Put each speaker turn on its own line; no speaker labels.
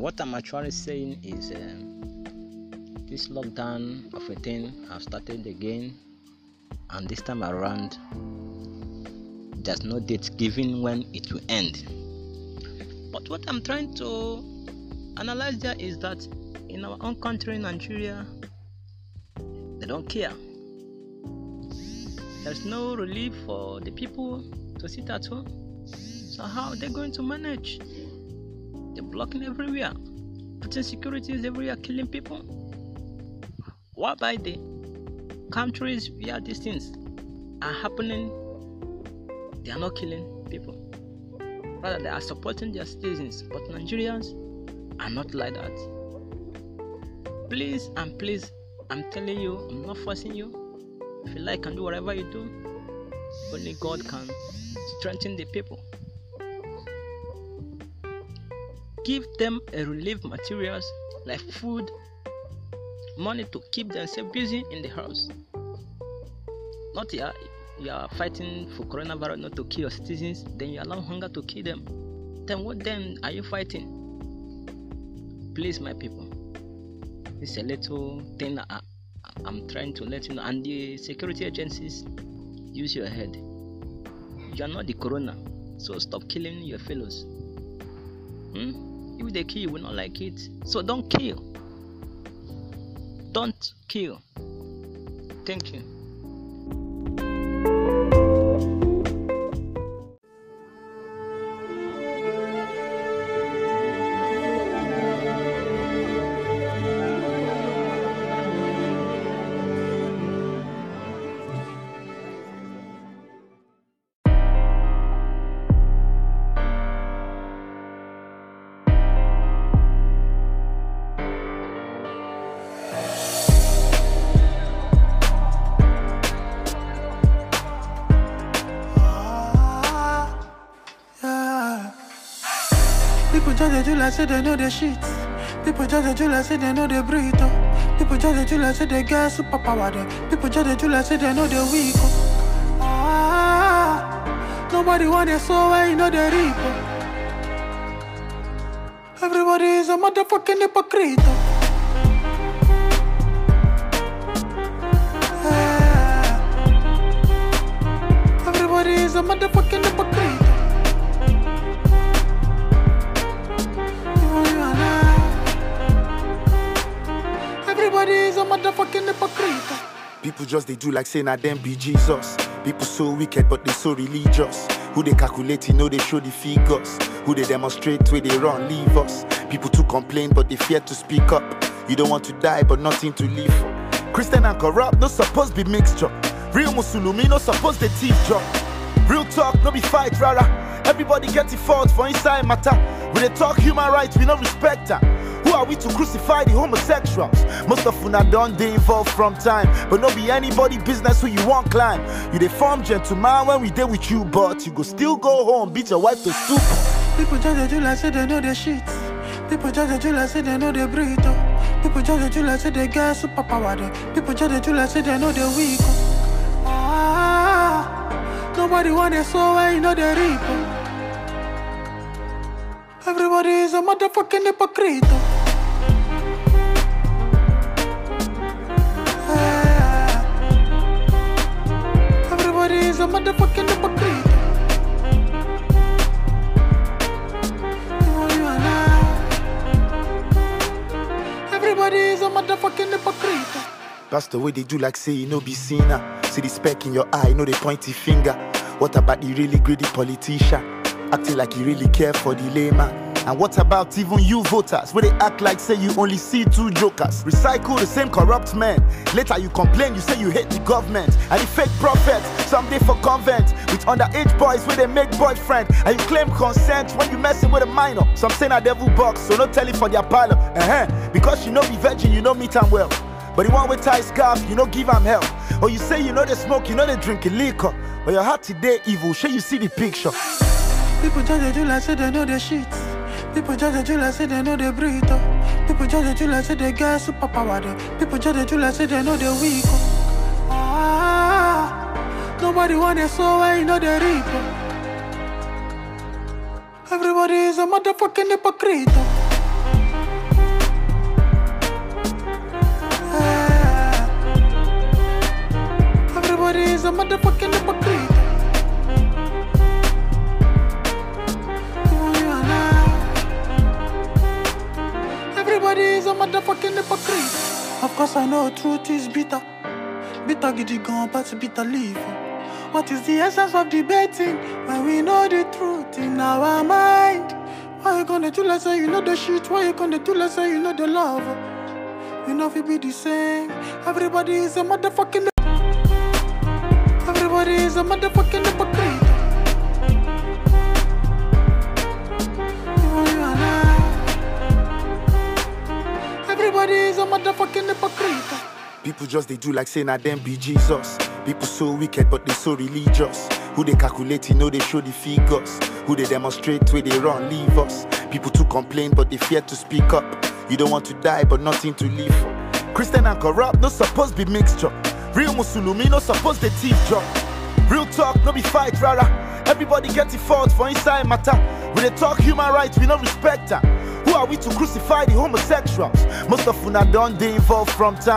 what I'm actually saying is um, this lockdown of a thing have started again, and this time around, there's no date given when it will end. But what I'm trying to analyze there is that in our own country, Nigeria, they don't care. There's no relief for the people to sit at home. So how are they going to manage? Blocking everywhere, putting securities everywhere, killing people. What by the countries where these things are happening, they are not killing people. Rather, they are supporting their citizens. But Nigerians are not like that. Please and please, I'm telling you, I'm not forcing you. If you like and do whatever you do, only God can strengthen the people. Give them a relief materials like food, money to keep themselves busy in the house. Not you are, you are fighting for coronavirus not to kill your citizens, then you allow hunger to kill them. Then what then are you fighting? Please, my people. It's a little thing that I, I'm trying to let you know. And the security agencies, use your head. You are not the corona, so stop killing your fellows. Hmm? If they kill, you will not like it. So don't kill. Don't kill. Thank you.
Just they do like say they know the shit. People just they do like say they know the breathe. oh. People just they do like say they get superpower. Them. People just they do like say they know the weak. oh. Ah, nobody want it so well, you know the reap. oh. Everybody is a motherfucking hypocrite. oh. Everybody is a motherfucking hypocrite.
People just they do like saying na them be Jesus. People so wicked but they so religious. Who they calculate, you know they show the figures. Who they demonstrate where they run, leave us. People to complain but they fear to speak up. You don't want to die but nothing to live for. Christian and corrupt, no supposed be mixture. Real Musulumi, no supposed they teeth drop. Real talk, no be fight, rara. Everybody get it fault for inside matter. When they talk human rights, we no respect her. Who are we to crucify the homosexuals? Most of una done they involved from time, but no be anybody business who you want climb. You they form gentleman when we deal with you, but you go still go home, beat your wife to soup.
People they do like say they know the shit. People they do like say they know the breathe. oh. People they do like say they get superpower. Them. People they do like say they know the weak. oh. Ah, nobody want it so well, you know the reap. Everybody is a motherfucking hypocrite. Yeah. Everybody is a motherfucking hypocrite. You. Motherfucking hypocrite.
That's the way they do like say you know be sinner. See the speck in your eye, know the pointy finger. What about the really greedy politician? Acting like you really care for the layman. And what about even you voters? Where they act like say you only see two jokers. Recycle the same corrupt men. Later you complain, you say you hate the government. And the fake prophets, someday for convent. With underage boys where they make boyfriend. And you claim consent when you messing with a minor. Some say a devil box, so no tell it for their parlor. Uh-huh. Because you know be virgin, you know meet am well. But the one with tie scarf, you know give am help. Or you say you know they smoke, you know they drink liquor. But your heart today evil, sure you see the picture.
People judge the jewel, I say they know their shit. People judge the jewel, I say they know their breathe. Oh. People judge the jewel, I say they got superpower. Oh. People judge the jewel, I say they know they weak. Oh. Ah, nobody wanna so I know the reaper. Oh. Everybody is a motherfucking hypocrite. Oh. Everybody is a motherfucking hypocrite. Motherfucking hypocrite. Of course, I know truth is bitter. Bitter giddy gone, but bitter leave. What is the essence of debating when we know the truth in our mind? Why you gonna do like say you know the shit? Why you gonna do like say you know the love? You know we be the same. Everybody is a motherfucking. Everybody is a motherfucking hypocrite. I. A motherfucking hypocrite.
People just they do like saying that them be Jesus. People so wicked but they so religious. Who they calculate, you know they show the figures. Who they demonstrate where they run, leave us. People to complain but they fear to speak up. You don't want to die but nothing to live for. Christian and corrupt, no supposed be mixture. Real Musulumi, no supposed the teeth drop. Real talk, no be fight, rara. Everybody get the fault for inside matter. When they talk human rights, we no respect that. Who are we to crucify the homosexuals? Most of una done they involved from time.